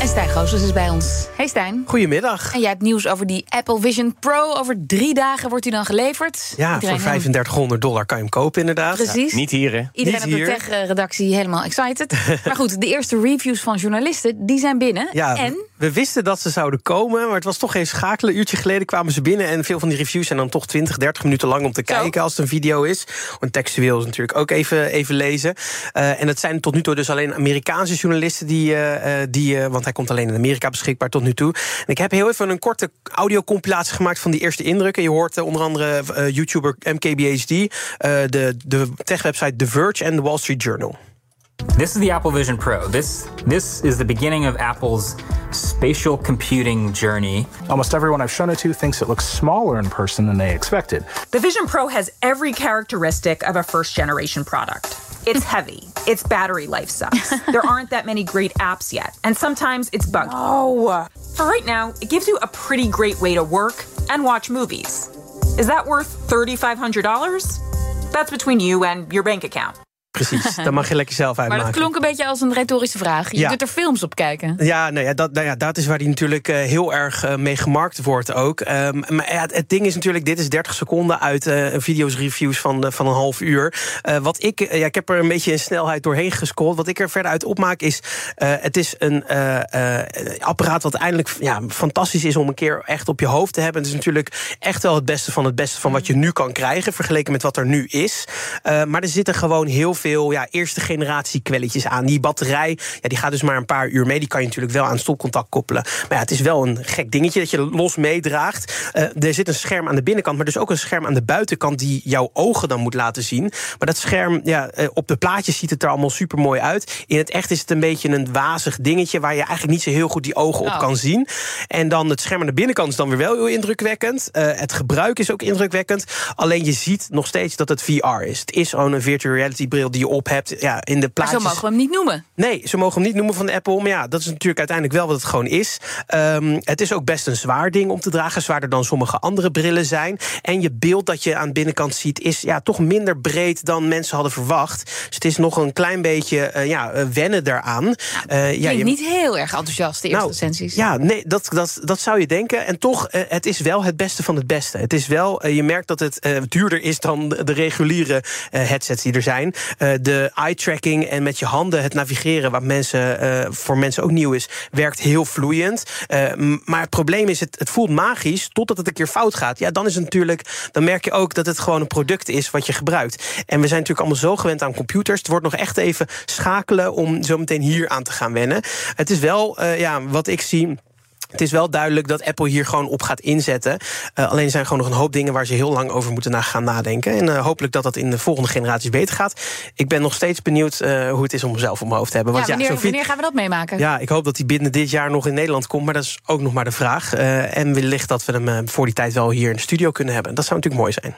En Stijn Goosens is bij ons. Hey Stijn. Goedemiddag. En jij hebt nieuws over die Apple Vision Pro. Over drie dagen wordt die dan geleverd. Ja, Iedereen voor 3500 dollar kan je hem kopen inderdaad. Precies. Niet hier, hè? Iedereen niet op de tech-redactie helemaal excited. maar goed, de eerste reviews van journalisten, die zijn binnen. Ja, en we wisten dat ze zouden komen, maar het was toch geen schakelen. Een uurtje geleden kwamen ze binnen en veel van die reviews zijn dan toch 20, 30 minuten lang om te Zo. kijken als het een video is. Want textueel is natuurlijk ook even, even lezen. Eh, en het zijn tot nu toe dus alleen Amerikaanse journalisten die, eh, eh, die want hij komt alleen in Amerika beschikbaar tot nu toe. En ik heb heel even een korte audiocompilatie gemaakt van die eerste indrukken. Je hoort onder andere YouTuber MKBHD, de, de techwebsite The Verge en The Wall Street Journal. This is the Apple Vision Pro. This this is the beginning of Apple's spatial computing journey. Almost everyone I've shown it to thinks it looks smaller in person than they expected. The Vision Pro has every characteristic of a first generation product. It's heavy. Its battery life sucks. there aren't that many great apps yet. And sometimes it's buggy. Oh. For right now, it gives you a pretty great way to work and watch movies. Is that worth $3,500? That's between you and your bank account. Precies, dat mag je lekker zelf maar uitmaken. dat klonk een beetje als een retorische vraag. Je Ja. kunt er films op kijken. Ja, nou ja, dat, nou ja, dat is waar die natuurlijk eh, heel erg eh, mee gemarkt wordt ook. Ehm, maar ja, het, ding is natuurlijk, dit is 30 seconden uit een video's reviews van, van een half uur. Wat ik, ja, ik heb er een beetje in snelheid doorheen gescrolld. Wat ik er verder uit opmaak is, het is een apparaat wat eindelijk ja, fantastisch is om een keer echt op je hoofd te hebben. Het is natuurlijk echt wel het beste van het beste van wat je nu kan krijgen, vergeleken met wat er nu is. Maar er zitten gewoon heel veel ja, eerste generatie kwelletjes aan. Die batterij, ja, die gaat dus maar een paar uur mee. Die kan je natuurlijk wel aan stopcontact koppelen. Maar ja, het is wel een gek dingetje dat je los meedraagt. Eh, er zit een scherm aan de binnenkant, maar dus ook een scherm aan de buitenkant die jouw ogen dan moet laten zien. Maar dat scherm, ja, eh, op de plaatjes ziet het er allemaal super mooi uit. In het echt is het een beetje een wazig dingetje waar je eigenlijk niet zo heel goed die ogen op Oh. kan zien. En dan het scherm aan de binnenkant is dan weer wel heel indrukwekkend. Eh, het gebruik is ook indrukwekkend. Alleen je ziet nog steeds dat het VR is. Het is gewoon een virtual reality bril die je op hebt. Ja, in de Maar plaatjes. zo mogen we hem niet noemen. Nee, ze mogen hem niet noemen van de Apple. Maar ja, dat is natuurlijk uiteindelijk wel wat het gewoon is. Ehm, het is ook best een zwaar ding om te dragen. Zwaarder dan sommige andere brillen zijn. En je beeld dat je aan de binnenkant ziet... is ja, toch minder breed dan mensen hadden verwacht. Dus het is nog een klein beetje eh, ja, eh, wennen daaraan. Eh, Ja, ja, je- niet heel erg enthousiast, de eerste nou, recensies. Ja, nee, dat, dat, dat zou je denken. En toch, het is wel het beste van het beste. Het is wel, je merkt dat het duurder is dan de, reguliere headsets die er zijn. De eye-tracking en met je handen het navigeren, wat mensen, eh, voor mensen ook nieuw is, werkt heel vloeiend. Eh, maar het probleem is, het, het voelt magisch totdat het een keer fout gaat. Ja, dan is het natuurlijk, dan merk je ook dat het gewoon een product is wat je gebruikt. En we zijn natuurlijk allemaal zo gewend aan computers. Het wordt nog echt even schakelen om zo meteen hier aan te gaan wennen. Het is wel, eh, ja, wat ik zie. Het is wel duidelijk dat Apple hier gewoon op gaat inzetten. Eh, alleen er zijn gewoon nog een hoop dingen waar ze heel lang over moeten na gaan nadenken. En eh, hopelijk dat dat in de volgende generaties beter gaat. Ik ben nog steeds benieuwd eh, hoe het is om mezelf op mijn hoofd te hebben. Want ja, wanneer, wanneer gaan we dat meemaken? ja, ik hoop dat hij binnen dit jaar nog in Nederland komt. Maar dat is ook nog maar de vraag. En wellicht dat we hem voor die tijd wel hier in de studio kunnen hebben. Dat zou natuurlijk mooi zijn.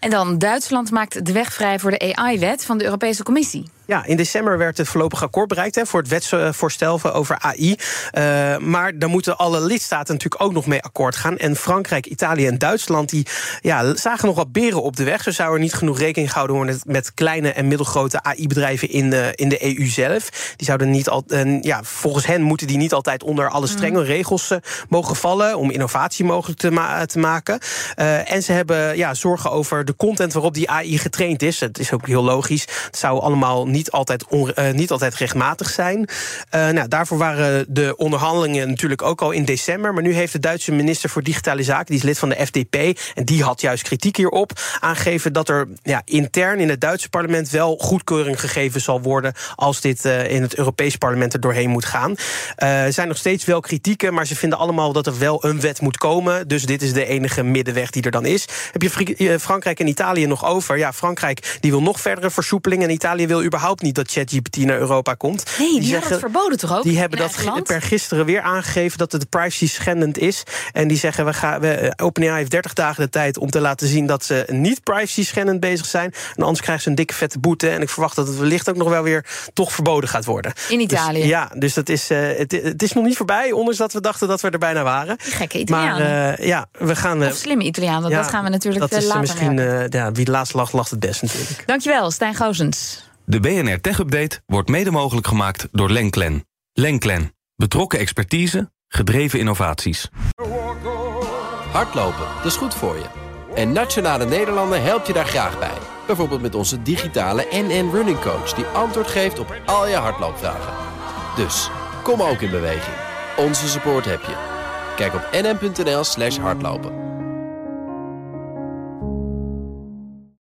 En dan, Duitsland maakt de weg vrij voor de AI-wet van de Europese Commissie. Ja, in december werd het voorlopig akkoord bereikt hè, voor het wetsvoorstel over AI. Eh, maar daar moeten alle lidstaten natuurlijk ook nog mee akkoord gaan. En Frankrijk, Italië en Duitsland die, ja, zagen nog wat beren op de weg. Zo zou er niet genoeg rekening gehouden worden met, kleine en middelgrote AI-bedrijven in de, in de EU zelf. Die zouden niet al, eh, ja, volgens hen moeten die niet altijd onder alle strenge regels eh, mogen vallen om innovatie mogelijk te, ma- te maken. Eh, en ze hebben ja, zorgen over de content waarop die AI getraind is. Het is ook heel logisch. Het zou allemaal niet altijd, eh, niet altijd rechtmatig zijn. Eh, nou, daarvoor waren de onderhandelingen natuurlijk ook al in december. Maar nu heeft de Duitse minister voor Digitale Zaken, die is lid van de FDP, en die had juist kritiek hierop, aangegeven dat er ja, intern in het Duitse parlement wel goedkeuring gegeven zal worden als dit eh, in het Europees parlement er doorheen moet gaan. Er zijn nog steeds wel kritieken, maar ze vinden allemaal dat er wel een wet moet komen. Dus dit is de enige middenweg die er dan is. Heb je Frankrijk en Italië nog over? Ja, Frankrijk die wil nog verdere versoepeling en Italië wil überhaupt überhaupt niet dat ChatGPT naar Europa komt. Nee, die, hebben dat verboden toch ook? Die hebben dat land? per gisteren weer aangegeven dat het privacy schendend is. En die zeggen, we gaan, we, eh, OpenAI heeft 30 dagen de tijd om te laten zien dat ze niet privacy schendend bezig zijn. En anders krijgen ze een dikke vette boete. En ik verwacht dat het wellicht ook nog wel weer toch verboden gaat worden. In Italië. Dus, ja, dus dat is, eh, het, het is nog niet voorbij, ondanks dat we dachten dat we er bijna waren. Die gekke Maar Italianen. eh, ja, we gaan. eh, of slimme Italianen, ja, dat gaan we natuurlijk dat is later misschien, ja, wie laatst lacht, lacht het best natuurlijk. Dankjewel, Stijn Goosens. De BNR Tech Update wordt mede mogelijk gemaakt door Lenklen. Lenklen. Betrokken expertise, gedreven innovaties. Hardlopen, dat is goed voor je. En Nationale Nederlanden helpt je daar graag bij. Bijvoorbeeld met onze digitale NN Running Coach... die antwoord geeft op al je hardloopvragen. Dus, kom ook in beweging. Onze support heb je. Kijk op nn.nl slash hardlopen.